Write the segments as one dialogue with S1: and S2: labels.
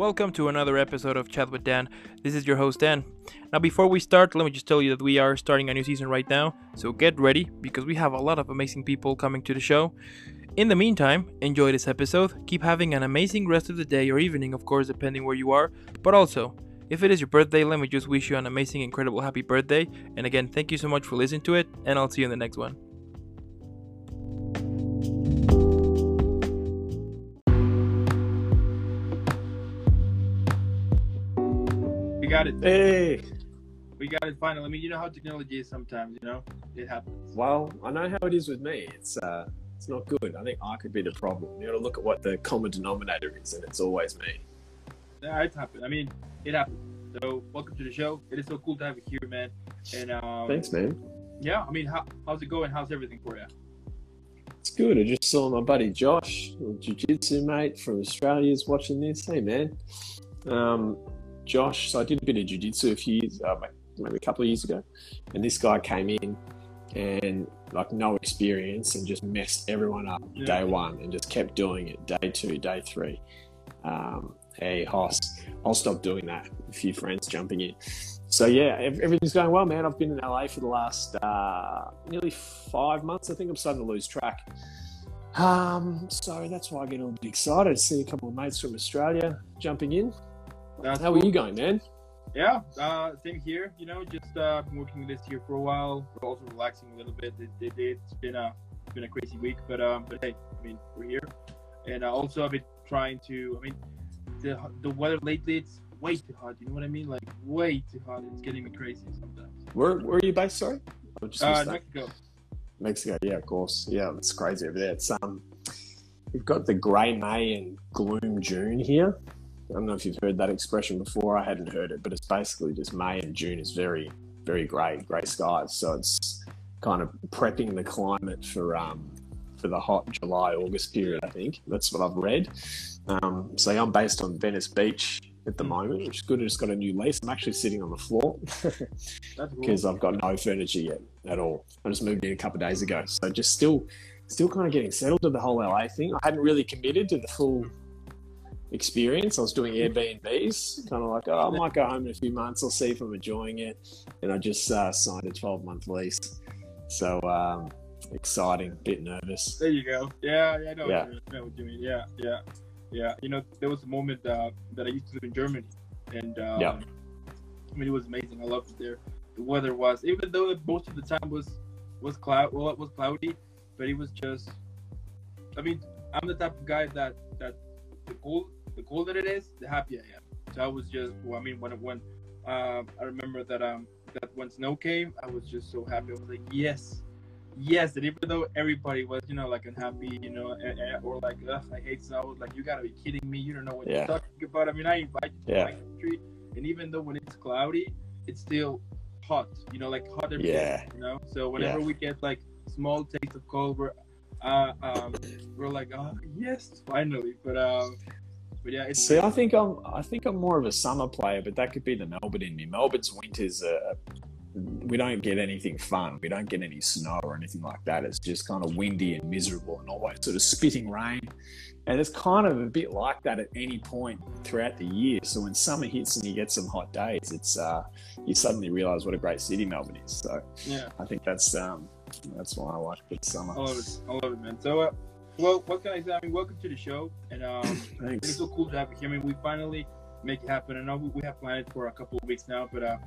S1: Welcome to another episode of Chat with Dan. This is your host Dan. Now, before we start, let me just tell you that we are starting a new season right now, so get ready because we have a lot of amazing people coming to the show. In the meantime, enjoy this episode, keep having an amazing rest of the day or evening, of course, depending where you are, but also, if it is your birthday, let me just wish you an amazing, incredible, happy birthday. And again, thank you so much for listening to it, and I'll see you in the next one. Got it.
S2: Hey,
S1: We got it finally. I mean, you know how technology is sometimes, you know? It happens.
S2: well, I know how it is with me. It's uh, it's not good. I think I could be the problem. You got to look at what the common denominator is, and it's always me.
S1: Yeah, it's happened. I mean, it happened. So, welcome to the show. It is so cool to have you here, man. And um,
S2: Thanks, man.
S1: yeah, I mean, how, how's it going? How's everything for you?
S2: It's good. I just saw my buddy Josh, jiu-jitsu mate from Australia, is watching this. Hey, man. Um, Josh, so I did a bit of jiu-jitsu a few years, uh, maybe a couple of years ago, and this guy came in and like no experience and just messed everyone up
S1: Yeah.
S2: day one and just kept doing it day two, day three. Um, hey, Hoss, I'll stop doing that. A few friends jumping in. So yeah, everything's going well, man. I've been in LA for the last uh, nearly five months. I think I'm starting to lose track. Um, so that's why I get a little bit excited to see a couple of mates from Australia jumping in.
S1: That's
S2: How
S1: cool.
S2: are you going, man?
S1: Yeah, uh, same here. You know, just uh, been working this here for a while. We're also relaxing a little bit. It, it, it's been a it's been a crazy week, but um, but hey, I mean, we're here, and uh, also I've been trying to. I mean, the the weather lately it's way too hot. You know what I mean? Like way too hot. It's getting me crazy sometimes.
S2: Where, where are you based? Sorry, I just
S1: Uh. Mexico.
S2: Mexico, yeah, of course. Yeah, it's crazy over there. It's um, we've got the grey May and gloom June here. I don't know if you've heard that expression before. I hadn't heard it, but it's basically just May and June is very, very grey, grey skies. So it's kind of prepping the climate for um, for the hot July August period. I think that's what I've read. Um, so I'm based on Venice Beach at the moment, which is good. I just got a new lease. I'm actually sitting on the floor. Because I've got no furniture yet at all. I just moved in a couple of days ago, so just still, still kind of getting settled to the whole LA thing. I hadn't really committed to the full experience. I was doing Airbnbs, kind of like, oh, I might go home in a few months. I'll see if I'm enjoying it. And I just uh, signed a 12 month lease, so um, exciting. Bit nervous.
S1: There you go. Yeah, yeah, I know,
S2: Yeah.
S1: What, you, know what you mean. Yeah, yeah, yeah. You know, there was a moment uh, that I used to live in Germany, and um,
S2: Yeah.
S1: I mean, it was amazing. I loved it there. The weather was, even though most of the time was was cloud, well, it was cloudy, but it was just. I mean, I'm the type of guy that that the cold, the colder it is, the happier I am. So I was just, well, I mean, when when um, I remember that um that when snow came, I was just so happy. I was like, yes, yes. And even though everybody was, you know, like unhappy, you know, and, and- or like, Ugh, I hate snow. I was like, you gotta be kidding me. You don't know what
S2: Yeah.
S1: you're talking about. I mean, I invite you to
S2: Yeah.
S1: my country, and even though when it's cloudy, it's still hot. You know, like hot every day.
S2: Yeah.
S1: You know, so whenever
S2: Yeah.
S1: we get like small taste of cold, we're uh, um, we're like, oh yes, finally. But um, but yeah, it's
S2: See, I think I'm, I think I'm more of a summer player, but that could be the Melbourne in me. Melbourne's winters are. We don't get anything fun. We don't get any snow or anything like that. It's just kind of windy and miserable and always sort of spitting rain. And it's kind of a bit like that at any point throughout the year. So when summer hits and you get some hot days, it's uh, you suddenly realise what a great city Melbourne is. So
S1: yeah.
S2: I think that's um, that's why I like the summer.
S1: I love it. I love it, man. So, uh, well, what can I say? I mean, welcome to the show, and um, it's so cool to have you here. I mean, we finally make it happen. I know we, we have planned it for a couple of weeks now, but uh,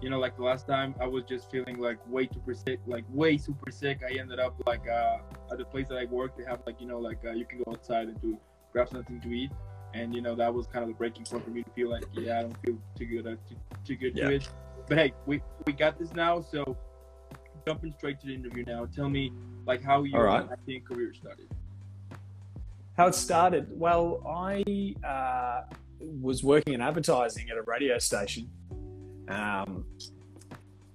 S1: you know, like the last time, I was just feeling like way super sick, like way super sick. I ended up like uh, at the place that I work, they have like you know, like uh, you can go outside and to grab something to eat, and you know that was kind of the breaking point for me to feel like, yeah, I don't feel too good, uh, too, too good
S2: Yeah.
S1: to it. But hey, we we got this now, so jumping straight to the interview now. Tell me like how your
S2: right.
S1: acting career started.
S2: How it started? Well, I uh, was working in advertising at a radio station. Um,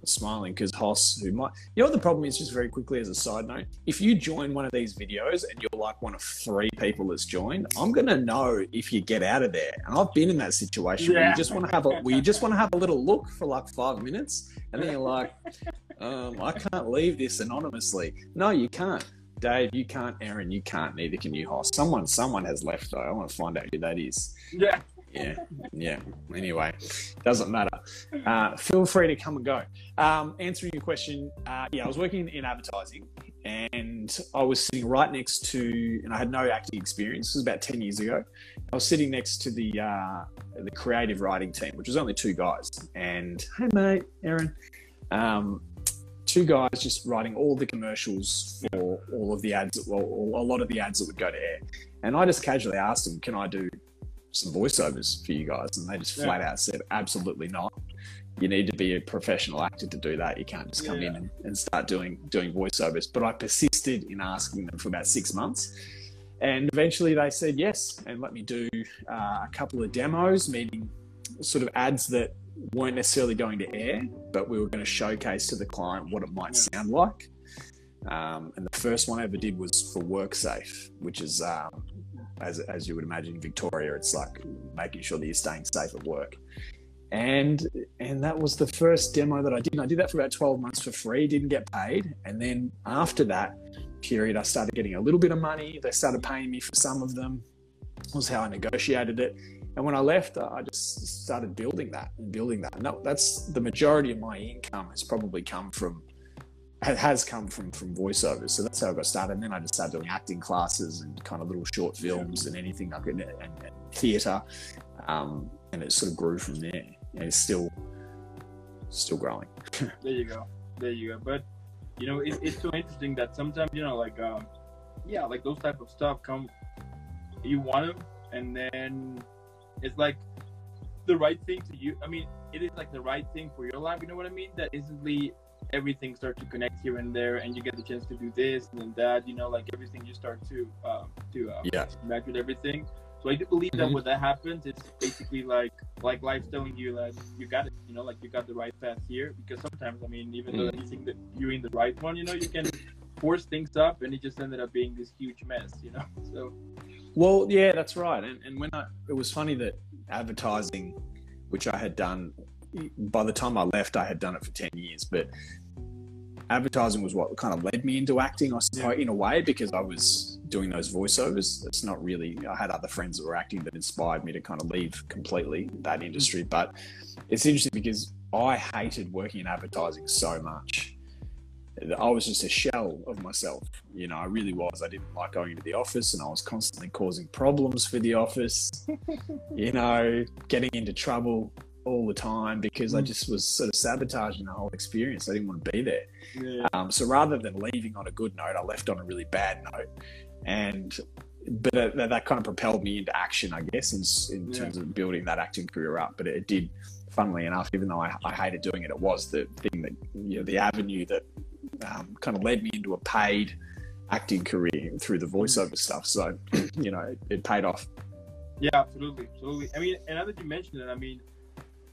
S2: smiling because Hoss, who might, you know, what the problem is just very quickly as a side note. If you join one of these videos and you're like one of three people that's joined, I'm gonna know if you get out of there. And I've been in that situation where you just want to have a, where you just want to have a little look for like five minutes, and then you're like, um, I can't leave this anonymously. No, you can't. Dave, you can't. Aaron, you can't. Neither can you, Hoss. Someone, someone has left though. I want to find out who that is.
S1: Yeah.
S2: Yeah, yeah. Anyway, doesn't matter. Uh, feel free to come and go. Um, answering your question, uh, yeah, I was working in advertising, and I was sitting right next to, and I had no acting experience. This was about ten years ago. I was sitting next to the uh, the creative writing team, which was only two guys. And hey, mate, Aaron, um, two guys just writing all the commercials for all of the ads, well, a lot of the ads that would go to air. And I just casually asked them, "Can I do some voiceovers for you guys?" And they just
S1: Yeah.
S2: flat out said, "Absolutely not." You need to be a professional actor to do that. You can't just come in and, and start doing doing voiceovers. But I persisted in asking them for about six months, and eventually they said yes and let me do uh, a couple of demos, meaning sort of ads that weren't necessarily going to air, but we were going to showcase to the client what it might
S1: Yeah.
S2: sound like. Um, and the first one I ever did was for WorkSafe, which is, um, as, as you would imagine, in Victoria, it's like making sure that you're staying safe at work. And and that was the first demo that I did. And I did that for about 12 months for free, didn't get paid. And then after that period, I started getting a little bit of money. They started paying me for some of them. Was how I negotiated it. And when I left, uh, I just started building that and building that. And that, that's the majority of my income has probably come from has come from from voiceovers. So that's how I got started. And then I just started doing acting classes and kind of little short films and anything I could and, and theatre. Um, and it sort of grew from there. And it's still still growing.
S1: There you go. There you go. But you know, it, it's so interesting that sometimes you know, like, um, yeah, like those type of stuff come. You want them, and then it's like the right thing to you. I mean, it is like the right thing for your life. You know what I mean? That instantly everything starts to connect here and there, and you get the chance to do this and then that. You know, like everything you start to um, to um,
S2: Yeah.
S1: match with everything. So I do believe that
S2: Mhm.
S1: when that happens, it's basically like like life's telling you that you got it. You know, like you got the right path here. Because sometimes, I mean, even though
S2: Mm.
S1: you think that you're in the right one, you know, you can force things up, and it just ended up being this huge mess. You know, so
S2: Well, yeah, that's right. And, and when I, it was funny that advertising, which I had done, by the time I left, I had done it for 10 years, but advertising was what kind of led me into acting, I suppose, in a way, because I was doing those voiceovers. It's not really, I had other friends that were acting that inspired me to kind of leave completely that industry. But it's interesting because I hated working in advertising so much. I was just a shell of myself. You know, I really was. I didn't like going into the office and I was constantly causing problems for the office, you know, getting into trouble all the time because I
S1: Mm.
S2: just was sort of sabotaging the whole experience. I didn't want to be there.
S1: yeah,
S2: Um, so rather than leaving on a good note, I left on a really bad note. And but that, that kind of propelled me into action, I guess, in, in
S1: Yeah.
S2: terms of building that acting career up. But it did, funnily enough, even though I, I hated doing it, it was the thing that, you know, the avenue that um, kind of led me into a paid acting career through the voiceover stuff. So, you know, it, it paid off.
S1: yeah, absolutely, absolutely. I mean, and now that you mentioned it, I mean,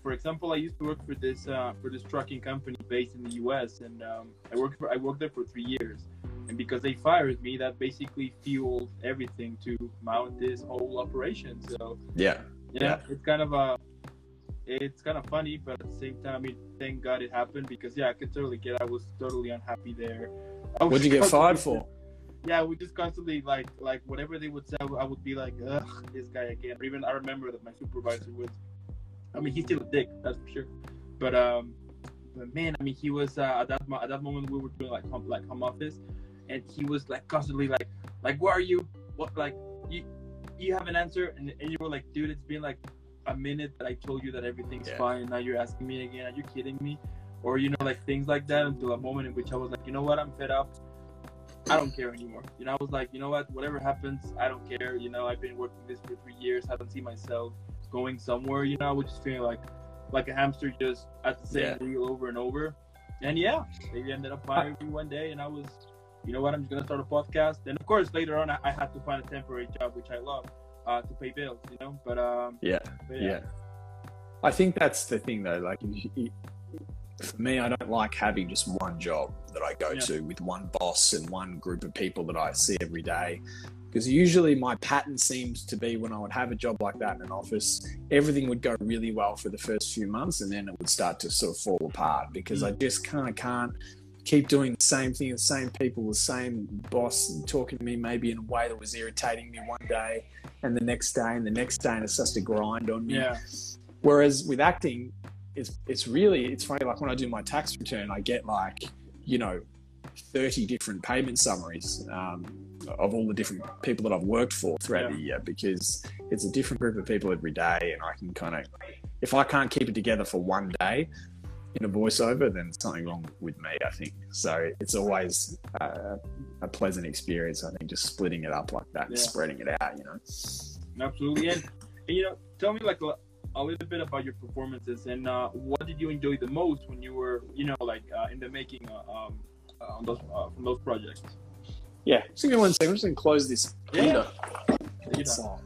S1: for example, I used to work for this uh, for this trucking company based in the U.S. and um, I worked for I worked there for three years. And because they fired me, that basically fueled everything to mount this whole operation. So
S2: Yeah.
S1: yeah,
S2: Yeah.
S1: it's kind of a it's kind of funny, but at the same time, I mean, thank God it happened because yeah, I could totally get. I was totally unhappy there.
S2: What'd you get fired for?
S1: Yeah, we just constantly like like whatever they would say, I would be like, ugh, this guy again. Or even I remember that my supervisor was. I mean, he's still a dick, that's for sure. But um, but man, I mean, he was uh, at that at that moment we were doing like home like home office, and he was like constantly like like where are you? What like you you have an answer? And, and you were like, dude, it's been like a minute that I told you that everything's
S2: Yeah.
S1: fine. Now you're asking me again. Are you kidding me? Or you know like things like that until a moment in which I was like, you know what, I'm fed up. I don't care anymore. You know, I was like, you know what, whatever happens, I don't care. You know, I've been working this for three years. I don't see myself going somewhere. You know, I was just feeling like like a hamster just at the same
S2: Yeah.
S1: wheel over and over. And yeah, they ended up firing me one day, and I was, you know what, I'm just gonna start a podcast. And of course, later on, I, I had to find a temporary job, which I love, uh, to pay bills. You know, but um,
S2: Yeah.
S1: but
S2: yeah. I think that's the thing though. Like, for me, I don't like having just one job that I go
S1: Yeah.
S2: to with one boss and one group of people that I see every day. Because usually my pattern seems to be when I would have a job like that in an office, everything would go really well for the first few months and then it would start to sort of fall apart because I just kind of can't keep doing the same thing, the same people, the same boss talking to me maybe in a way that was irritating me one day and the next day and the next day, and it's just a grind on me.
S1: Yeah.
S2: Whereas with acting, it's it's really it's funny. Like when I do my tax return, I get like you know thirty different payment summaries um, of all the different people that I've worked for throughout
S1: Yeah.
S2: the year because it's a different group of people every day, and I can kind of if I can't keep it together for one day in a voiceover, then something wrong with me. I think so. It's always uh, a pleasant experience. I think just splitting it up like that and
S1: Yeah.
S2: spreading it out. You know.
S1: Absolutely. And, and you know, tell me like a, a little bit about your performances and uh, what did you enjoy the most when you were, you know, like uh, in the making uh, um, uh, on those uh, from those projects.
S2: Yeah. Just give me one second. I'm just gonna close this
S1: Yeah.
S2: window.
S1: You
S2: It's,
S1: know.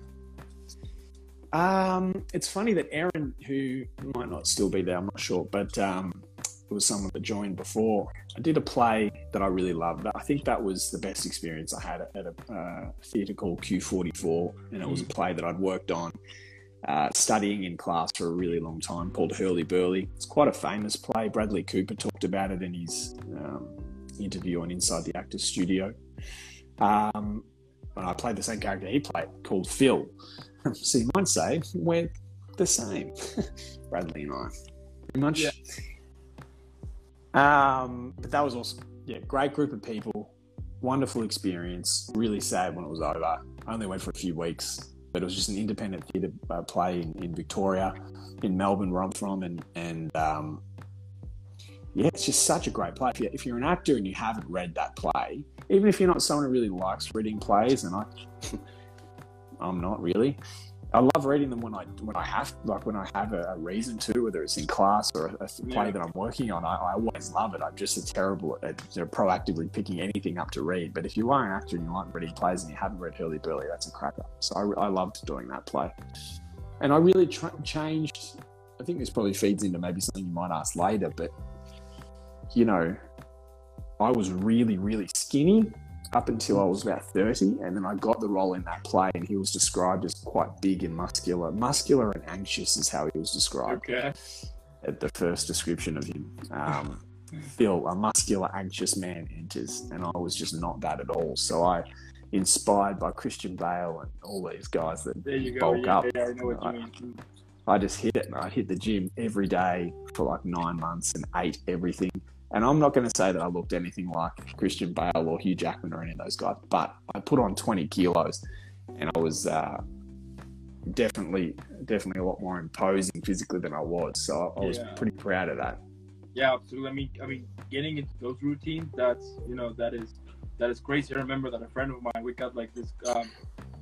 S2: Um, it's funny that Aaron, who might not still be there, I'm not sure, but um, it was someone that joined before. I did a play that I really loved. I think that was the best experience I had at a uh, theatre called Q44, and it was a play that I'd worked on. Uh, studying in class for a really long time called Hurlyburly. It's quite a famous play. Bradley Cooper talked about it in his um, interview on Inside the Actors Studio. Um, and I played the same character he played called Phil. So you might say we're the same, Bradley and I, pretty much.
S1: Yeah.
S2: Um, but that was awesome. Yeah, great group of people, wonderful experience. Really sad when it was over. I only went for a few weeks, but it was just an independent theatre uh, play in, in Victoria, in Melbourne, where I'm from, and and um, yeah, it's just such a great play. If you're, if you're an actor and you haven't read that play, even if you're not someone who really likes reading plays, and I, I'm not really. I love reading them when I when I have like when I have a, a reason to, whether it's in class or a, a play
S1: Yeah.
S2: that I'm working on. I, I always love it. I'm just a terrible at you know, proactively picking anything up to read. But if you are an actor and you aren't reading plays and you haven't read Hurlyburly, that's a cracker. So I, I loved doing that play, and I really tra- changed. I think this probably feeds into maybe something you might ask later, but you know, I was really really skinny up until I was about 30, and then I got the role in that play, and he was described as quite big and muscular. Muscular and anxious is how he was described
S1: Okay.
S2: at the first description of him. Um, Phil, a muscular, anxious man enters, and I was just not that at all. So I, inspired by Christian Bale and all these guys that
S1: There you go.
S2: bulk
S1: Yeah,
S2: up,
S1: yeah, I
S2: I-. I just hit it. and I hit the gym every day for like nine months and ate everything. And I'm not going to say that I looked anything like Christian Bale or Hugh Jackman or any of those guys, but I put on 20 kilos, and I was uh, definitely, definitely a lot more imposing physically than I was. So I, I was
S1: Yeah.
S2: pretty proud of that.
S1: Yeah, absolutely. I mean, I mean, getting into those routines, that's you know, that is that is crazy. I remember that a friend of mine, we got like this. Um,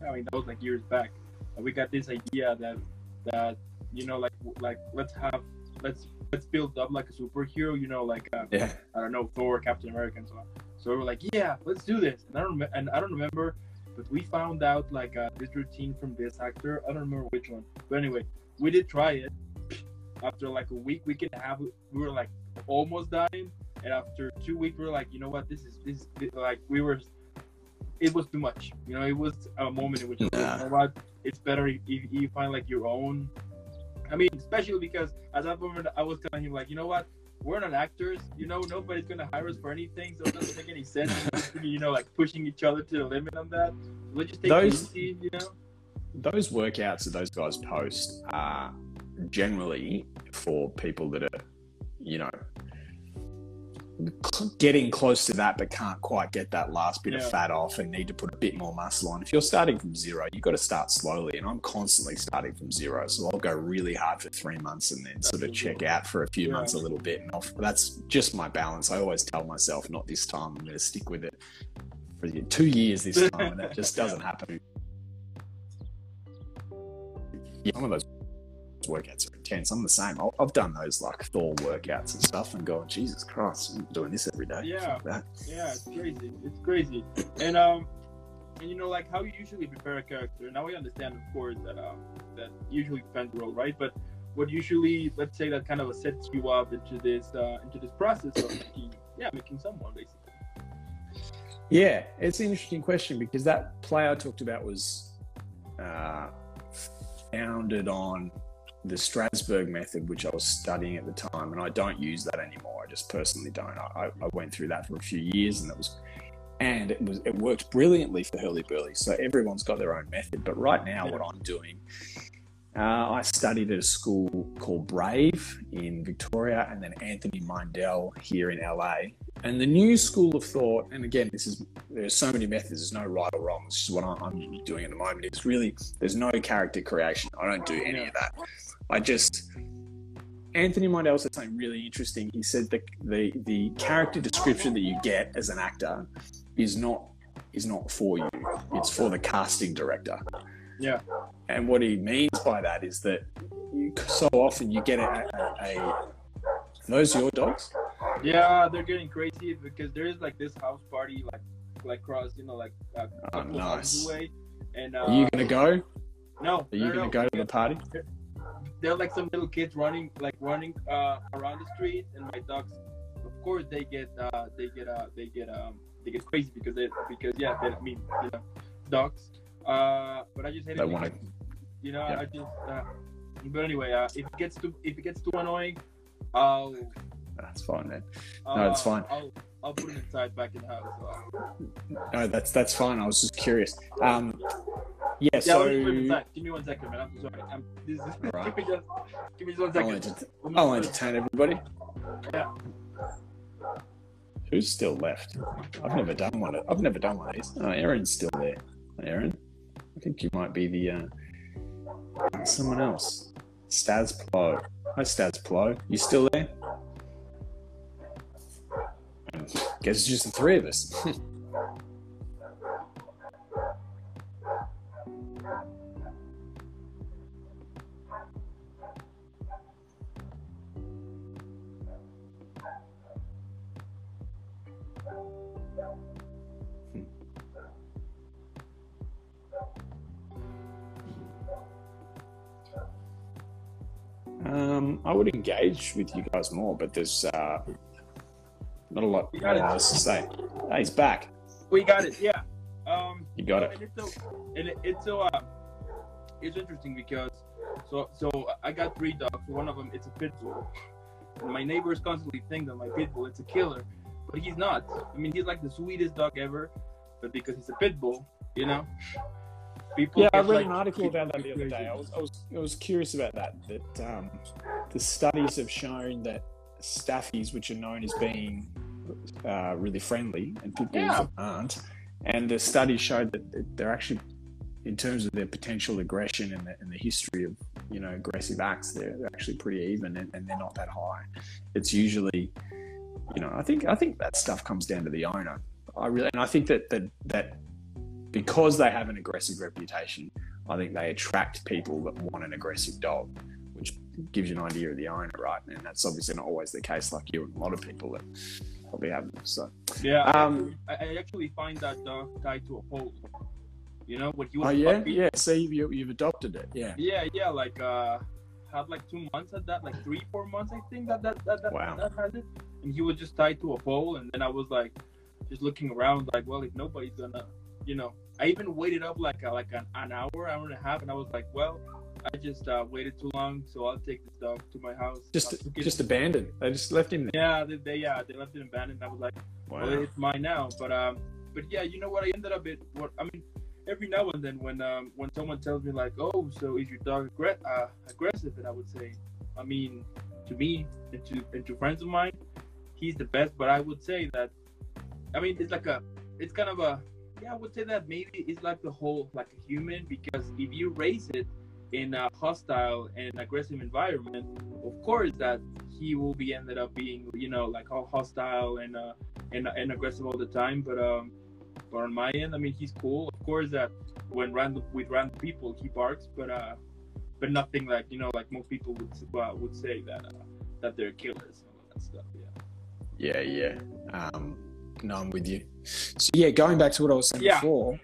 S1: I mean, that was like years back. We got this idea that that you know, like like let's have let's let's build up like a superhero. You know, like uh,
S2: Yeah.
S1: I don't know, Thor, Captain America, and so on. So we were like, yeah, let's do this. And I don't rem- and I don't remember, but we found out like uh, this routine from this actor. I don't remember which one, but anyway, we did try it. After like a week, we could have we were like almost dying, and after two weeks, we were like, you know what, this is this is like we were. It was too much, you know. It was a moment in which, you know what, it's better if, if you find like your own. I mean, especially because at that moment I was telling him like, you know what, we're not actors. You know, nobody's gonna hire us for anything, so it doesn't make any sense. you know, like pushing each other to the limit on that. Let's just take
S2: Those-
S1: easy, you know.
S2: Those workouts that those guys post are generally for people that are, you know, getting close to that but can't quite get that last bit
S1: Yeah.
S2: of fat off and need to put a bit more muscle on. If you're starting from zero, you've got to start slowly. And I'm constantly starting from zero. So I'll go really hard for three months and then sort of check out for a few
S1: Yeah.
S2: months a little bit. And off. that's just my balance. I always tell myself, not this time. I'm going to stick with it for two years this time. And it just doesn't happen. Yeah, some of those workouts are intense. I'm the same. I'll- I've done those like Thor workouts and stuff and going, Jesus Christ, I'm doing this every day.
S1: Yeah.
S2: That.
S1: Yeah, it's crazy. It's crazy. And um, and you know, like how you usually prepare a character. Now I understand, of course, that um, that usually depends role, right? But what usually, let's say, that kind of sets you up into this uh, into this process of making, yeah, making someone basically.
S2: Yeah, it's an interesting question because that play I talked about was uh, founded on the Strasberg method, which I was studying at the time, and I don't use that anymore. I just personally don't. I, I went through that for a few years, and it was, and it was it worked brilliantly for Hurlyburly. So everyone's got their own method. But right now, what I'm doing, uh, I studied at a school called Brave in Victoria, and then Anthony Meindl here in LA. And the new school of thought, and again, this is there's so many methods. There's no right or wrong. This is what I'm doing at the moment. It's really there's no character creation. I don't do any of that. I just Anthony Meindl said something really interesting. He said the the character description that you get as an actor is not is not for you. It's for the casting director.
S1: Yeah.
S2: And what he means by that is that you, so often you get a, a, a those your dogs?
S1: Yeah, they're getting crazy because there is like this house party like like cross, you know, like a
S2: Oh, nice.
S1: away. And uh,
S2: Are you gonna go?
S1: no,
S2: Are you
S1: no,
S2: gonna
S1: no,
S2: go to the party?
S1: They're like some little kids running, like running uh, around the street, and my dogs, of course, they get uh, they get uh, they get um they get crazy because they because yeah, they, I mean you know, dogs. Uh, but I just hate it.
S2: want to.
S1: You know,
S2: Yeah.
S1: I just. Uh, but anyway, uh, if it gets too if it gets too annoying, I'll.
S2: That's fine, man. No, it's fine.
S1: I'll, I'll put it inside back in the house.
S2: No, that's that's fine. I was just curious. Um, yeah.
S1: yeah,
S2: so
S1: I'll just put it inside. Give me one second, man. I'm sorry. I'm, this is,
S2: Alright.
S1: give me just give me just one
S2: I'll,
S1: second.
S2: enter- I'll entertain everybody.
S1: Yeah.
S2: Who's still left? I've never done one. Of, I've never done one of these. Oh, Aaron's still there. Aaron, I think you might be the uh, someone else. Staz Plo. Hi, Staz Plo. You still there? I Guess it's just the three of us. Um, I would engage with you guys more, but there's uh, not a lot
S1: You got it.
S2: else to say. Hey, he's back.
S1: We got it. Yeah. Um.
S2: You got it.
S1: And it's so, and it, it's so, uh, it's interesting because, so, so I got three dogs. One of them, it's a pit bull. And my neighbors constantly think that my pit bull, it's a killer, but he's not. I mean, he's like the sweetest dog ever, but because he's a pit bull, you know. People
S2: Yeah, I read
S1: like,
S2: an article about that the other day. I was, I was, I was curious about that. That um, the studies have shown that staffies, which are known as being uh, really friendly, and people
S1: Yeah.
S2: aren't, and the studies showed that they're actually, in terms of their potential aggression and the, and the history of you know aggressive acts, they're, actually pretty even, and, and they're not that high. It's usually, you know, I think I think that stuff comes down to the owner. I really, and I think that that that because they have an aggressive reputation, I think they attract people that want an aggressive dog, which gives you an idea of the owner, right? And that's obviously not always the case, like you and a lot of people that probably have them. So,
S1: Yeah.
S2: Um,
S1: I, actually find that dog tied to a pole. You know, what he was
S2: oh yeah,
S1: puppy,
S2: yeah. See, you, you've adopted it, yeah.
S1: Yeah, yeah, like uh had like two months at that, like three, four months I think that that that, that,
S2: Wow.
S1: that has it. And he was just tied to a pole and then I was like just looking around like, well if nobody's gonna you know I even waited up like uh, like an, an hour, hour and a half and I was like, Well, I just uh, waited too long, so I'll take this dog to my house.
S2: Just, just abandoned. They just left him there.
S1: yeah, they, they yeah they left him abandoned. I was like,
S2: Wow.
S1: well, it's mine now. But um, but yeah, you know what? I ended up it. What I mean, every now and then when um when someone tells me like, oh, so is your dog aggre- uh, aggressive? And I would say, I mean, to me and to and to friends of mine, he's the best. But I would say that, I mean, it's like a, it's kind of a, yeah, I would say that maybe it's like the whole like a human because if you raise it in a hostile and aggressive environment, of course that he will be ended up being you know like all hostile and uh and, and aggressive all the time but um but on my end i mean he's cool of course that when random with random people he barks but uh but nothing like you know like most people would uh, would say that uh, that they're killers and all that stuff yeah
S2: Yeah, yeah. Um, no, I'm with you. So yeah, going back to what I was saying
S1: Yeah.
S2: before.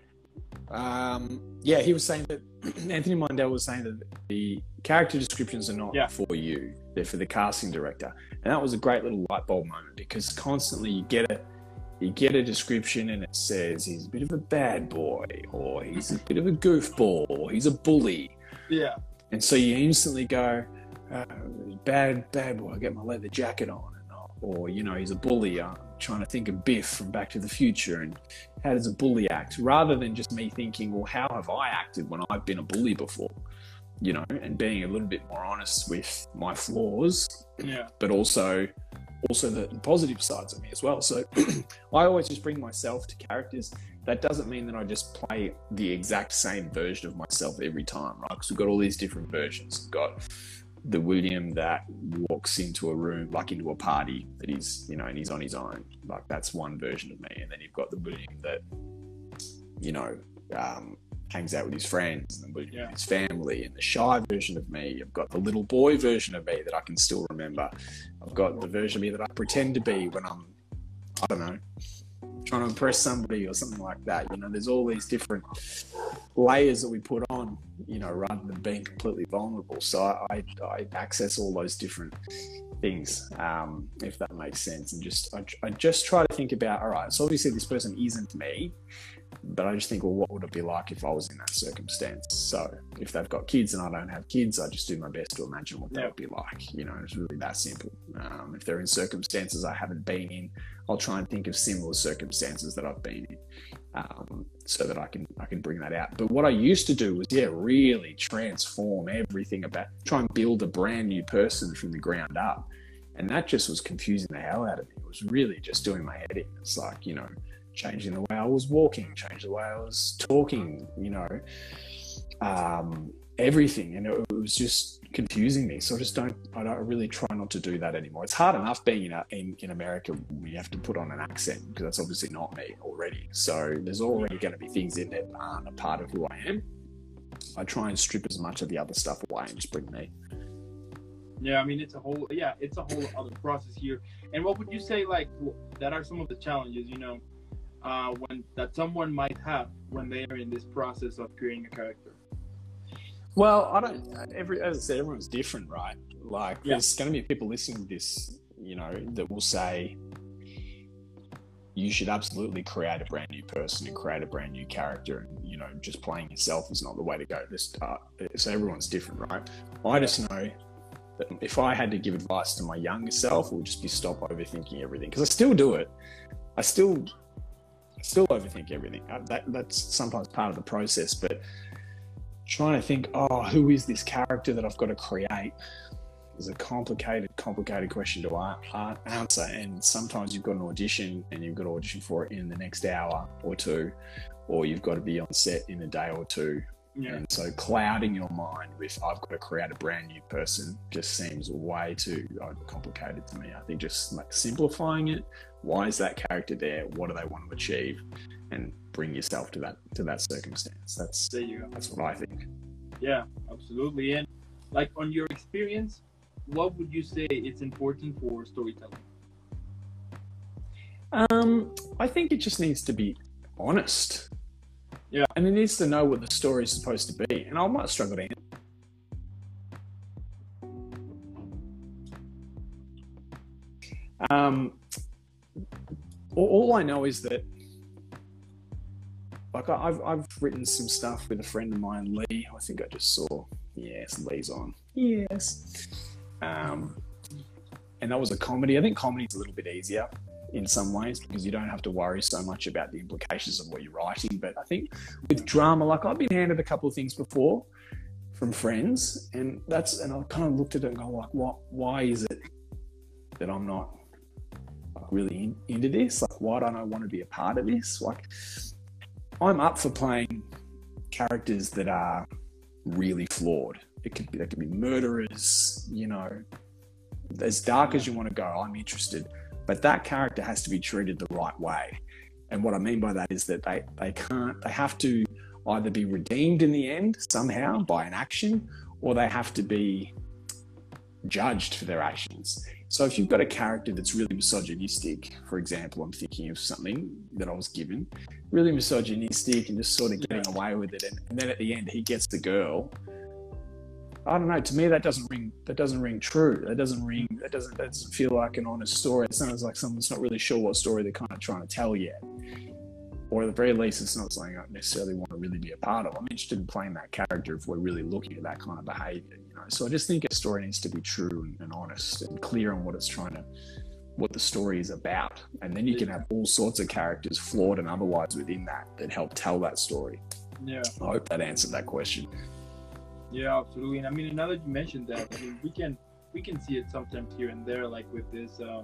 S2: Um, yeah, he was saying that Anthony Meindl was saying that the character descriptions are not
S1: Yeah.
S2: for you; they're for the casting director, and that was a great little light bulb moment because constantly you get a you get a description and it says he's a bit of a bad boy, or he's a bit of a goofball, or he's a bully,
S1: yeah
S2: And so you instantly go, uh, bad, bad boy, I get my leather jacket on. Or, you know, he's a bully. I'm trying to think of Biff from Back to the Future and how does a bully act? Rather than just me thinking, well, how have I acted when I've been a bully before? You know, and being a little bit more honest with my flaws,
S1: Yeah.
S2: but also also the positive sides of me as well. So I always just bring myself to characters. That doesn't mean that I just play the exact same version of myself every time, right? Because we've got all these different versions. We've got the William that walks into a room, like into a party that he's, you know, and he's on his own. Like that's one version of me. And then you've got the William that, you know, um, hangs out with his friends and with
S1: Yeah.
S2: his family and the shy version of me. I've got the little boy version of me that I can still remember. I've got the version of me that I pretend to be when I'm, I don't know, trying to impress somebody or something like that. You know, there's all these different layers that we put on, you know, rather than being completely vulnerable. So I, I access all those different things, um, if that makes sense. And just, I, I just try to think about, all right, so obviously this person isn't me, but I just think, well, what would it be like if I was in that circumstance? So if they've got kids and I don't have kids, I just do my best to imagine what that would be like. You know, it's really that simple. Um, if they're in circumstances I haven't been in, I'll try and think of similar circumstances that I've been in, um, so that I can I can bring that out. But what I used to do was, yeah, really transform everything about, try and build a brand new person from the ground up, and that just was confusing the hell out of me. It was really just doing my head in. It's like you know, changing the way I was walking, changing the way I was talking, you know, um, everything, and it, it was just confusing me. So I just don't, I don't really try not to do that anymore. It's hard enough being in, a, in, in America you have to put on an accent because that's obviously not me already. So there's already going to be things in there that aren't a part of who I am. I try and strip as much of the other stuff away and just bring me.
S1: Yeah, I mean it's a whole yeah, it's a whole other process here. And what would you say like that are some of the challenges you know uh, when that someone might have when they are in this process of creating a character?
S2: Well, I don't. Every as I said, everyone's different, right? Like,
S1: Yeah.
S2: there's going to be people listening to this, you know, that will say you should absolutely create a brand new person and create a brand new character, and you know, just playing yourself is not the way to go to start. So everyone's different, right? I just know that if I had to give advice to my younger self, it would just be stop overthinking everything because I still do it. I still, still overthink everything. Uh, That, that's sometimes part of the process, but trying to think, oh, who is this character that I've got to create? Is a complicated, complicated question to answer. And sometimes you've got an audition and you've got to audition for it in the next hour or two, or you've got to be on set in a day or two.
S1: Yeah,
S2: And so clouding your mind with, I've got to create a brand new person just seems way too uh, complicated to me. I think just like simplifying it. Why is that character there? What do they want to achieve? And bring yourself to that to that circumstance. That's
S1: there you go.
S2: that's what I think.
S1: Yeah, absolutely. And like on your experience, what would you say it's important for storytelling?
S2: Um, I think it just needs to be honest.
S1: Yeah.
S2: And it needs to know what the story is supposed to be. And I might struggle to answer. Um, all, all I know is that, like, I've, I've written some stuff with a friend of mine, Lee. I think I just saw. Yes, Lee's on. Yes. Um, and that was a comedy. I think comedy's a little bit easier in some ways because you don't have to worry so much about the implications of what you're writing. But I think with drama, like I've been handed a couple of things before from friends, and that's and I kind of looked at it and go like, what? Why is it that I'm not really in, into this? Like, why don't I want to be a part of this? Like, I'm up for playing characters that are really flawed. It could be they could be murderers, you know, as dark as you want to go. I'm interested but that character has to be treated the right way. And what I mean by that is that they, they can't, they have to either be redeemed in the end somehow by an action, or they have to be judged for their actions. So if you've got a character that's really misogynistic, for example, I'm thinking of something that I was given, really misogynistic and just sort of getting away with it, and, and then at the end he gets the girl. I don't know. To me, that doesn't ring. That doesn't ring true. That doesn't ring. That doesn't. That doesn't feel like an honest story. It sounds like someone's not really sure what story they're kind of trying to tell yet. or at the very least, it's not something I necessarily want to really be a part of. I'm interested in playing that character if we're really looking at that kind of behavior, you know. So I just think a story needs to be true and, and honest and clear on what it's trying to, what the story is about, and then you can have all sorts of characters, flawed and otherwise, within that that help tell that story.
S1: Yeah.
S2: I hope that answered that question.
S1: Yeah, absolutely. And I mean, now that you mentioned that, I mean, we can we can see it sometimes here and there, like with this, uh,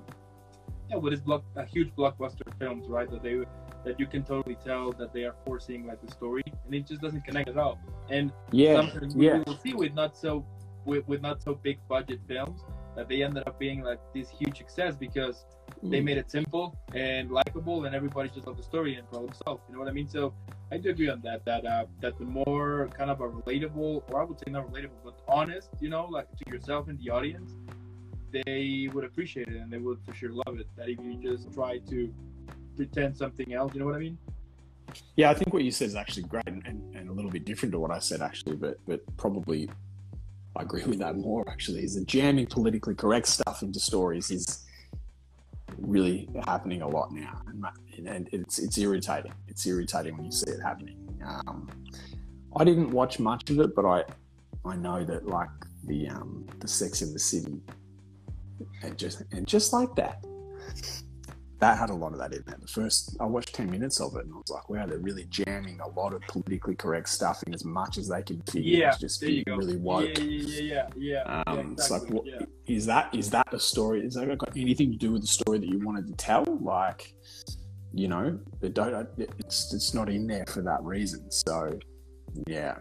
S1: yeah, with this block, a huge blockbuster films, right? That they that you can totally tell that they are forcing like the story, and it just doesn't connect at all. And
S2: Yeah,
S1: sometimes we
S2: yeah.
S1: will see with not so with, with not so big budget films that they ended up being like this huge success because
S2: Mm.
S1: they made it simple and likable and everybody just loved the story and problem solved you know what i mean so i do agree on that that uh that the more kind of a relatable or i would say not relatable but honest you know like to yourself and the audience they would appreciate it and they would for sure love it that if you just try to pretend something else you know what i mean
S2: Yeah, I think what you said is actually great and, and, and a little bit different to what I said actually, but but probably I agree with that more actually. Is that jamming politically correct stuff into stories is really happening a lot now, and, it's it's irritating. It's irritating when you see it happening. Um, I didn't watch much of it, but I I know that like the um, the Sex in the City, and just and just like that, that had a lot of that in there. The first, I watched 10 minutes of it and I was like, wow, they're really jamming a lot of politically correct stuff in as much as they can fit
S1: yeah
S2: It's just
S1: there you
S2: being
S1: go
S2: really woke.
S1: yeah yeah yeah yeah yeah,
S2: Um,
S1: yeah
S2: It's like,
S1: exactly.
S2: what,
S1: yeah.
S2: is that is that a story? Is that got anything to do with the story that you wanted to tell? Like, you know, it don't. It's it's not in there for that reason. So, yeah,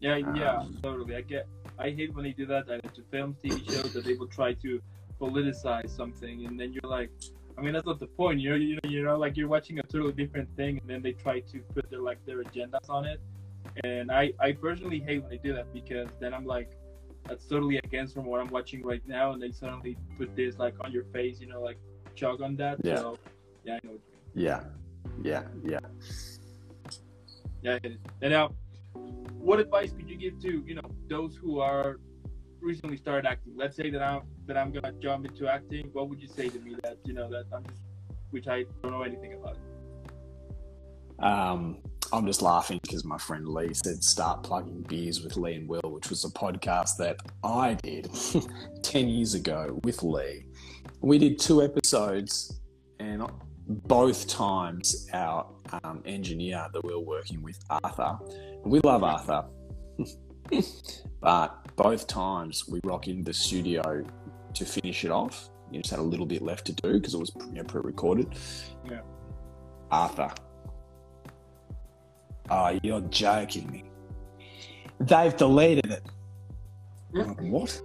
S1: Yeah, yeah,
S2: Um,
S1: totally. I get. I hate when they do that. That to films, TV shows, that they will try to politicize something, and then you're like, I mean, that's not the point. You're, you know, you know, like you're watching a totally different thing, and then they try to put their like their agendas on it. And I, I personally hate when they do that because then I'm like, that's totally against from what I'm watching right now, and they suddenly put this like on your face, you know, like chug on that.
S2: Yeah.
S1: So, yeah, I know what you mean.
S2: yeah, yeah, yeah.
S1: Yeah, I get it. And now, what advice could you give to you know those who are recently started acting? Let's say that I'm that I'm gonna jump into acting. What would you say to me that you know that I'm just, which I don't know anything about?
S2: Um, I'm just laughing because my friend Lee said start plugging beers with Lee and Will, which was a podcast that I did 10 years ago with Lee. We did two episodes, and both times our um, engineer that we are working with, Arthur, we love Arthur, but both times we rock into the studio to finish it off. You just had a little bit left to do because it was you know, pre-recorded.
S1: Yeah.
S2: Arthur, Oh, you're joking me. They've deleted it. Like, what?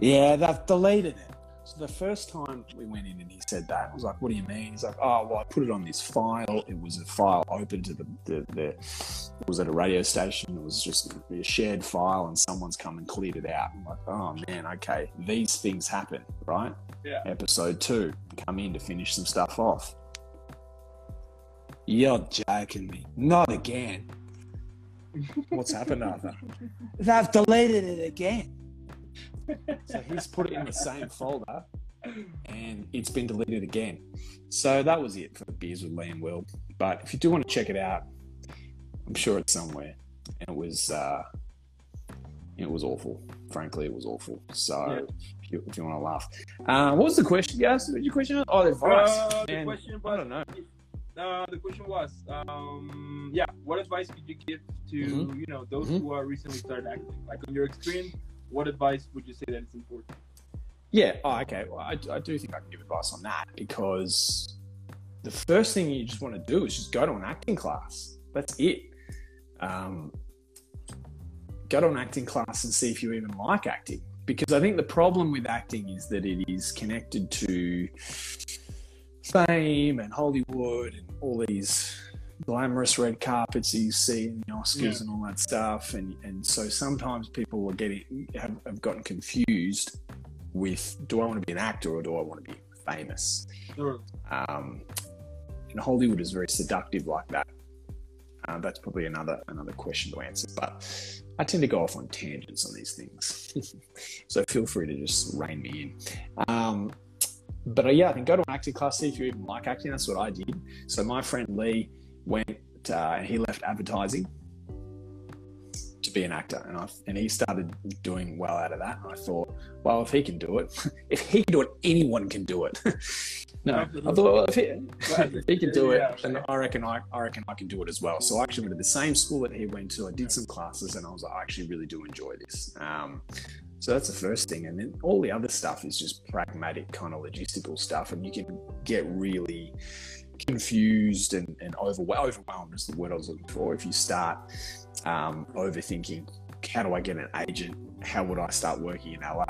S2: Yeah, they've deleted it. So the first time we went in and he said that, I was like, what do you mean? He's like, oh, well, I put it on this file. It was a file open to the, the, the it was at a radio station. It was just a shared file and someone's come and cleared it out. I'm like, oh, man, okay. These things happen, right?
S1: Yeah.
S2: Episode two, come in to finish some stuff off. You're joking me. Not again. What's happened, Arthur? They've deleted it again. So he's put it in the same folder and it's been deleted again. So that was it for the Beers with Lee and Will. But if you do want to check it out, I'm sure it's somewhere. And it was uh it was awful. Frankly, it was awful. So
S1: Yeah.
S2: if, you, if you want to laugh. Uh, what was the question, guys? What was your question? Oh, the advice.
S1: Uh, the question
S2: I
S1: was.
S2: don't know.
S1: Uh, the question was, um, yeah, what advice could you give to
S2: Mhm.
S1: you know those
S2: Mhm.
S1: who are recently started acting? Like on your experience, what advice would you say that is important?
S2: Yeah. Oh, okay. Well, I, I do think I can give advice on that because the first thing you just want to do is just go to an acting class. That's it. Um, go to an acting class and see if you even like acting. Because I think the problem with acting is that it is connected to fame and Hollywood and all these glamorous red carpets that you see in the Oscars
S1: Yeah.
S2: and all that stuff. And, and so sometimes people are getting have, have gotten confused with do I want to be an actor or do I want to be famous?
S1: Or,
S2: Um, and Hollywood is very seductive like that. Uh, that's probably another another question to answer, but I tend to go off on tangents on these things, so feel free to just rein me in. Um, but uh, yeah, I think go to an acting class, see if you even like acting. That's what I did. So my friend Lee, went. Uh, he left advertising to be an actor, and I and he started doing well out of that. And I thought, well, if he can do it, if he can do it, anyone can do it. no, I thought, well, if he, if he can do it, then I reckon I, I reckon I can do it as well. So I actually went to the same school that he went to. I did some classes, and I was like, I actually really do enjoy this. Um, so that's the first thing, and then all the other stuff is just pragmatic kind of logistical stuff, and you can get really confused and, and overwhelmed. Overwhelmed is the word I was looking for. If you start um, overthinking, how do I get an agent? How would I start working in LA?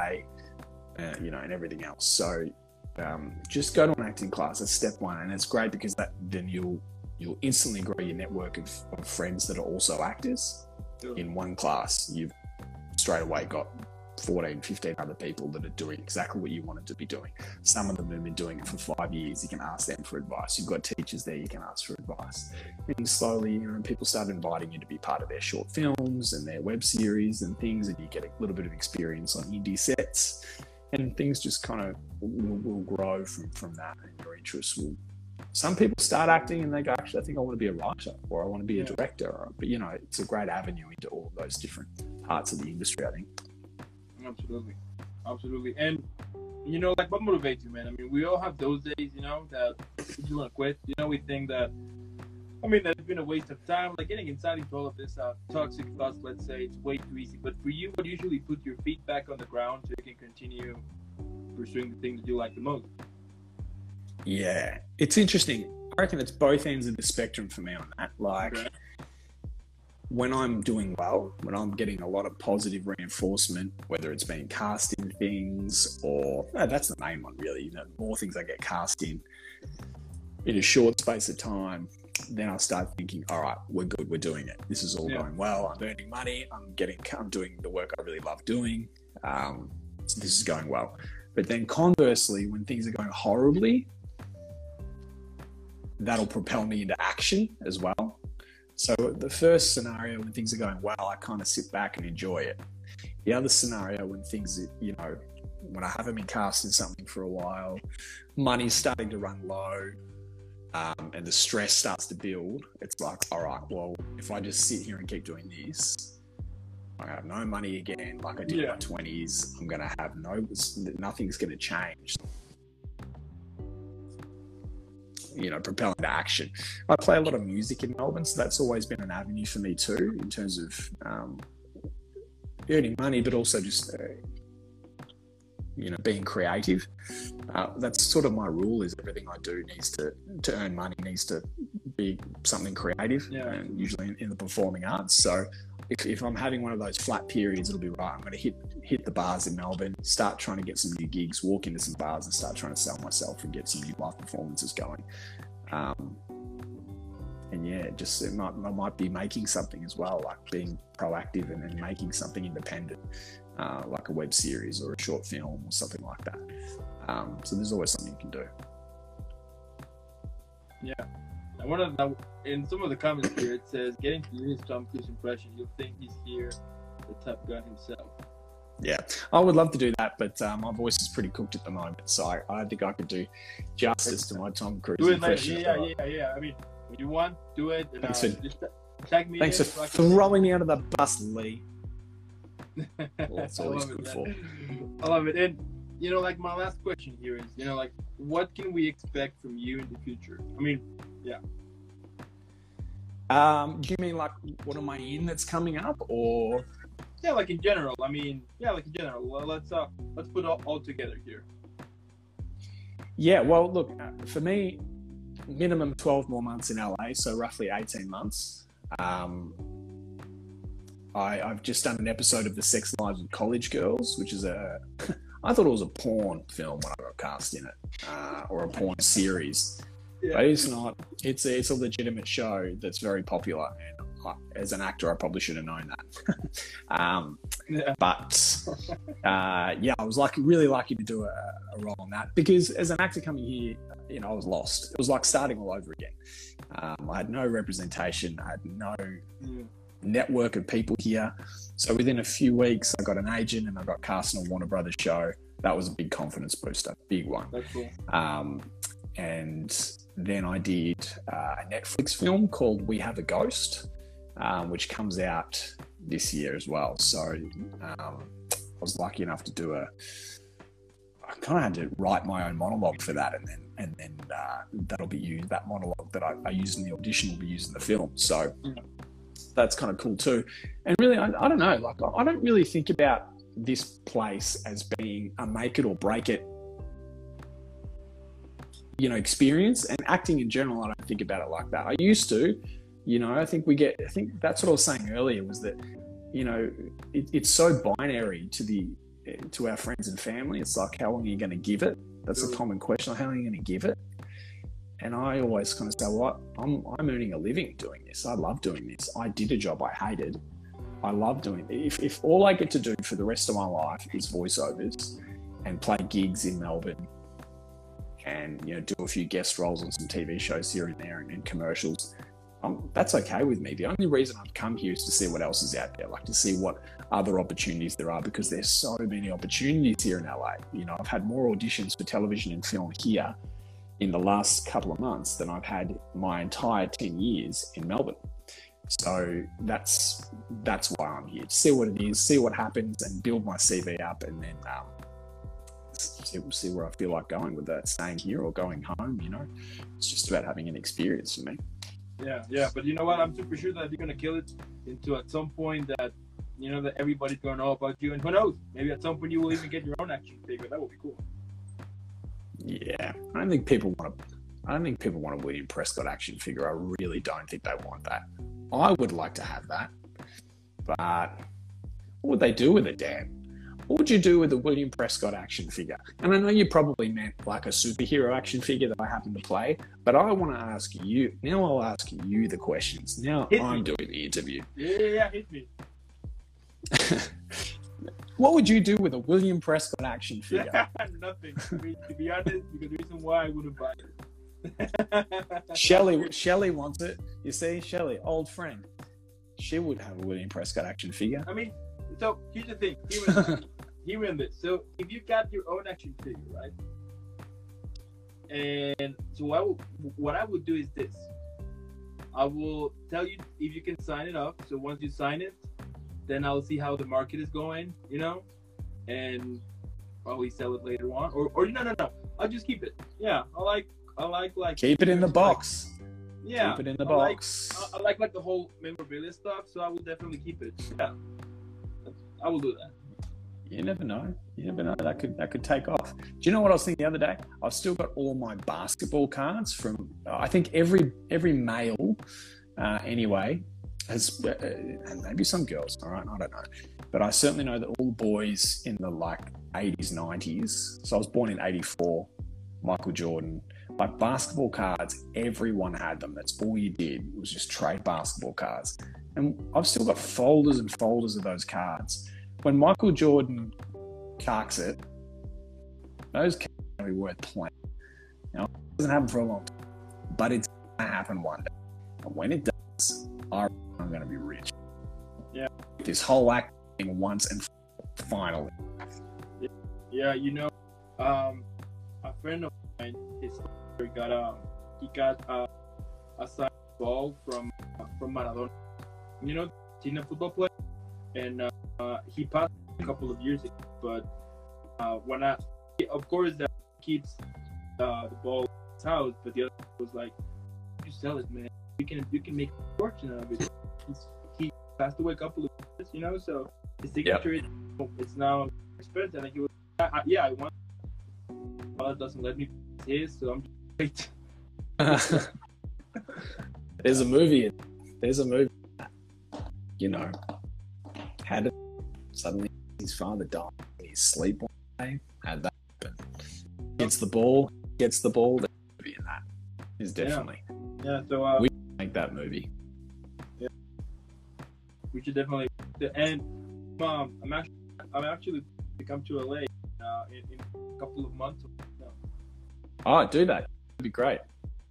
S2: Uh, you know, and everything else. So um, just go to an acting class. That's step one, and it's great because that then you'll you'll instantly grow your network of, of friends that are also actors in one class. You've straight away got 14, 15 other people that are doing exactly what you wanted to be doing. Some of them have been doing it for five years. You can ask them for advice. You've got teachers there you can ask for advice. And slowly, you know, people start inviting you to be part of their short films and their web series and things, and you get a little bit of experience on indie sets. And things just kind of will, will grow from, from that, and your interests will. Some people start acting and they go, actually, I think I want to be a writer or I want to be a director. Or, but, you know, it's a great avenue into all those different parts of the industry, I think.
S1: Absolutely, absolutely. And you know, like what motivates you, man? I mean, we all have those days, you know, that we just want to quit. You know, we think that. I mean, that it's been a waste of time. Like getting inside into all of this uh, toxic thoughts, let's say, it's way too easy. But for you, what usually put your feet back on the ground so you can continue pursuing the thing that you like the most?
S2: Yeah, it's interesting. I reckon it's both ends of the spectrum for me on that. Like
S1: Okay.
S2: When I'm doing well, when I'm getting a lot of positive reinforcement, whether it's being cast in things or no, that's the main one really. You know, more things I get cast in in a short space of time, then I'll start thinking, all right, we're good, we're doing it. This is all
S1: Yeah.
S2: going well. I'm earning money. I'm getting, I'm doing the work I really love doing. Um, so this is going well. But then conversely, when things are going horribly, that'll propel me into action as well. So the first scenario when things are going well, I kind of sit back and enjoy it. The other scenario when things, you know, when I haven't been cast in something for a while, money's starting to run low, um, and the stress starts to build. It's like, all right, well, if I just sit here and keep doing this, I have no money again, like I did in my twenties. I'm gonna have no, nothing's gonna change. You know, propelling to action. I play a lot of music in Melbourne, so that's always been an avenue for me too, in terms of um, earning money, but also just uh, you know being creative. Uh, that's sort of my rule: is everything I do needs to to earn money needs to be something creative,
S1: Yeah.
S2: and usually in, in the performing arts. So. If, if I'm having one of those flat periods, it'll be right. I'm going to hit hit the bars in Melbourne, start trying to get some new gigs, walk into some bars, and start trying to sell myself and get some new live performances going. Um, and yeah, just it might, I might be making something as well, like being proactive and, and making something independent, uh, like a web series or a short film or something like that. Um, so there's always something you can do.
S1: I wanted to, in some of the comments here, it says, getting to his Tom Cruise impression, you'll think he's here, the Top Gun himself.
S2: Yeah, I would love to do that, but uh, my voice is pretty cooked at the moment, so I, I think I could do justice to my Tom Cruise
S1: Do it, like, yeah, yeah, yeah, yeah. I mean, when you want, do it. And, uh,
S2: Thanks for-
S1: just tag me
S2: Thanks
S1: in,
S2: for
S1: so
S2: throwing me under the bus, Lee. that's all he's good for.
S1: I love it. And, you know, like, my last question here is, you know, like, what can we expect from you in the future? I mean,
S2: Um, do you mean like what am I in that's coming up, or
S1: yeah, like in general. I mean, yeah, like in general. Let's uh, let's put it all, all together here.
S2: Yeah, well, look, uh, for me, minimum 12 more months in LA, so roughly 18 months. Um, I, I've just done an episode of The Sex Lives of College Girls, which is a, I thought it was a porn film when I got cast in it, uh, or a porn series. But it's not. It's a, it's a legitimate show that's very popular, and I, as an actor, I probably should have known that. um,
S1: Yeah.
S2: but uh, yeah, I was like really lucky to do a, a role on that because as an actor coming here, you know, I was lost. It was like starting all over again. Um, I had no representation. I had no
S1: Yeah.
S2: network of people here. So within a few weeks, I got an agent and I got cast in a Warner Brothers show. That was a big confidence booster, big one.
S1: That's cool.
S2: Um, and then I did uh, a Netflix film called We Have a Ghost, um, which comes out this year as well. So um, I was lucky enough to do a. I kind of had to write my own monologue for that, and then and then uh, that'll be used. That monologue that I, I used in the audition will be used in the film. So that's kind of cool too. And really, I, I don't know. Like I don't really think about this place as being a make it or break it you know experience and acting in general i don't think about it like that. I used to you know i think we get i think that's what i was saying earlier was that you know it, it's so binary to the to our friends and family. It's like how long are you going to give it? That's a mm. common question. How long are you going to give it? And i always kind of say well i'm i'm earning a living doing this. I love doing this. I did a job i hated. I love doing it if, if all i get to do for the rest of my life is voiceovers and play gigs in melbourne and you know do a few guest roles on some TV shows here and there and, commercials. Um, that's okay with me. The only reason I've come here is to see what else is out there, like to see what other opportunities there are, because there's so many opportunities here in LA. You know, I've had more auditions for television and film here in the last couple of months than I've had my entire 10 years in Melbourne. So that's that's why I'm here see what it is, see what happens, and build my CV up, and then um, see, see where I feel like going with that, staying here or going home. You know, it's just about having an experience for me.
S1: Yeah, yeah, but you know what? I'm super sure that you're gonna kill it into at some point that you know that everybody's gonna know about you, and who knows? Maybe at some point you will even get your own action figure. That would be cool.
S2: Yeah, I don't think people want to. I don't think people want a William Prescott action figure. I really don't think they want that. I would like to have that, but what would they do with it, Dan? What would you do with a William Prescott action figure? And I know you probably meant like a superhero action figure that I happen to play, but I want to ask you. Now I'll ask you the questions. Now hit I'm me. doing the interview.
S1: Yeah, yeah, hit me.
S2: what would you do with a William Prescott action figure?
S1: Nothing. To be, to be honest, because the reason why I wouldn't buy
S2: it. Shelly, Shelly wants it. You see, Shelly, old friend. She would have a William Prescott action figure.
S1: I mean, so here's the thing. Hear in this. So if you got your own action figure, right? And so I will, what I would do is this. I will tell you if you can sign it up. So once you sign it, then I'll see how the market is going, you know, and probably sell it later on. Or, or no, no, no. I'll just keep it. Yeah, I like, I like, like
S2: keep it in the box.
S1: Like, yeah,
S2: keep it in the
S1: I
S2: box.
S1: Like, I, I like like the whole memorabilia stuff, so I will definitely keep it. Yeah, I will do that
S2: you never know. You never know. That could that could take off. Do you know what I was thinking the other day? I've still got all my basketball cards from. I think every every male, uh, anyway, has uh, and maybe some girls. All right, I don't know, but I certainly know that all the boys in the like 80s, 90s. So I was born in '84. Michael Jordan. Like basketball cards, everyone had them. That's all you did. Was just trade basketball cards. And I've still got folders and folders of those cards when Michael Jordan carks it, those cards are going to be worth playing. Now, it doesn't happen for a long time, but it's going to happen one day. And when it does, I'm going to be rich.
S1: Yeah.
S2: This whole act once and finally.
S1: Yeah, you know, um, a friend of mine, his got um, he got uh, a signed ball from uh, from Maradona. You know, Argentina football player, and uh, uh, he passed a couple of years ago, but uh, when I, of course, that keeps uh, the ball in his house, but the other was like, you sell it, man. You can you can make a fortune out of it. He's, he passed away a couple of years, you know, so his signature yep. is it's now expensive. And he was, I, yeah, I want. Father doesn't let me his, so I'm just
S2: There's a movie. There's a movie. You know, had it Suddenly, his father died in his sleep one day. Had that happen. Gets the ball, gets the ball. The movie in that is definitely.
S1: Yeah. yeah so uh,
S2: we make that movie.
S1: Yeah. We should definitely. And um, I'm actually, I'm actually to come to LA uh, in, in, a couple of months.
S2: Oh, do that. That'd be great.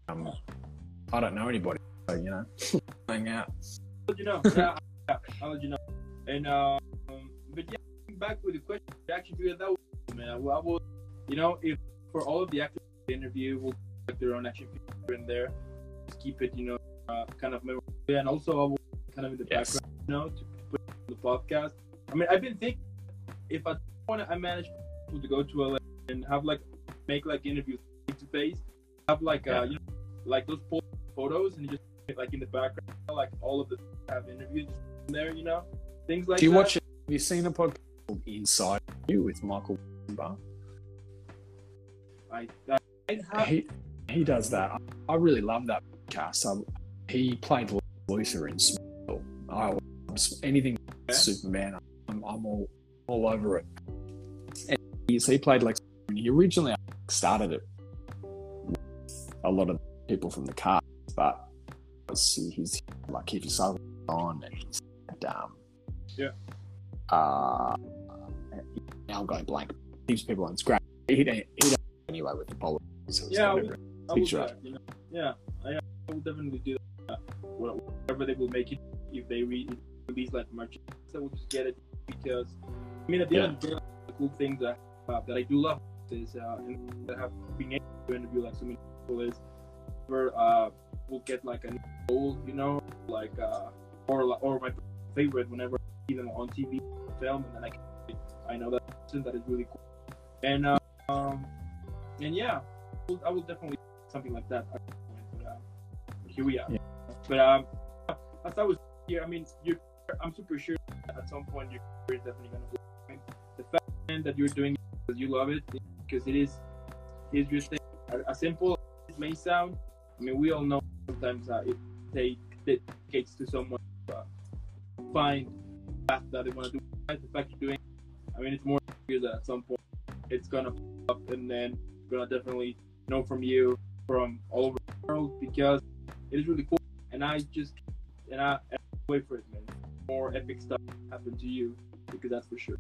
S2: Um, I don't know anybody, so you know, hang out.
S1: I'll you know. Yeah, Know. And uh, but yeah, back with the question, action figure that was man. I, I will, you know, if for all of the actors the interview, we'll put their own action figure in there. Just keep it, you know, uh, kind of memorable. And also, I will kind of in the
S2: Yes.
S1: background, you know, to put on the podcast. I mean, I've been thinking if I want to, I manage to go to LA and have like make like interviews face to face, have like uh, you know, like those photos and just like in the background, like all of the have interviews there, you know, things like
S2: Do you
S1: that.
S2: watch it? Have you seen a podcast called Inside You with Michael Bar?
S1: I, I, I have,
S2: He he does that. I really love that podcast. I, he played Luthor in Smallville. I anything
S1: Yeah.
S2: Superman. I'm, I'm all all over it. And he's, he played like he originally started it. with A lot of people from the cast, but see, he's like Kiefer Sutherland on, and he's um,
S1: Yeah.
S2: Uh, now I'm going blank. Of people on. Great. He don't, he don't anyway with the politics. So
S1: Yeah, I would- I will
S2: picture
S1: that, you know? Yeah, I, I will definitely do that. Whatever they will make it, if they re- release like merchandise, I will just get it because I mean at the end of the day, the cool thing that uh, that I do love is uh, and that have been able to interview like so many people is where uh we'll get like a goal, you know, like uh or like- or my favorite whenever I see them on TV film and then I can, I know that person that is really cool. And uh, um and yeah I will- I will definitely something like that. But uh, here we are.
S2: Yeah.
S1: but um as I was here I mean you I'm super sure at some point your career is definitely gonna blow. The fact that you're doing it because you love it because it is is your thing. As- as simple as it may sound I mean we all know sometimes uh, it take dedicates to someone find path that they want to do the fact you're doing I mean it's more that at some point it's gonna up and then gonna definitely know from you from all over the world because it is really cool and I just and I, and I wait for it man more epic stuff happen to you because that's for sure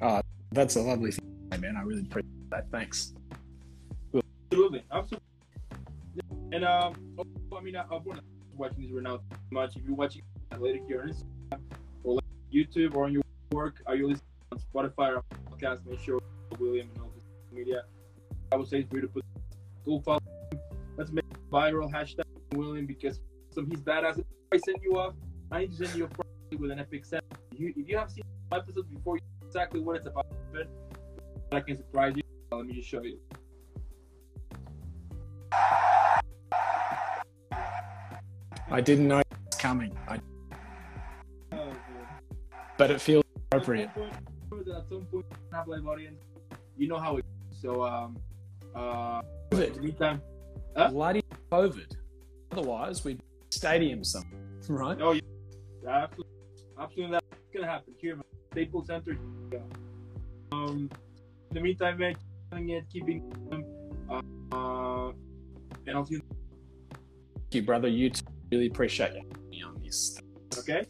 S1: love.
S2: That's a lovely thing, man. I really appreciate that. Thanks.
S1: Absolutely, absolutely. And um, also, I mean, I, I want to watching this right now too much. If you're watching later here on Instagram YouTube or on your work, are you listening on Spotify or podcast? Make sure William and all the media. I would say it's put go follow. Him. Let's make viral hashtag William because some he's badass. If I send you off, I need to send you a with an epic set. You, if you have seen my episodes before, you know exactly what it's about. But I can surprise you. Let me just show you.
S2: I didn't know it was coming, I. but it feels appropriate.
S1: At some point, at some point, have live audience. You know how it. Is. So um, uh, in the
S2: COVID.
S1: meantime, Huh?
S2: Bloody COVID. Otherwise, we'd stadium some, right?
S1: oh yeah, absolutely, absolutely, that's gonna happen here, man. Staples Center. yeah. Um, in the meantime, man, keeping it, keeping, uh, uh, and I'll see you.
S2: Thank you, brother. You too. Really appreciate you on this.
S1: Okay.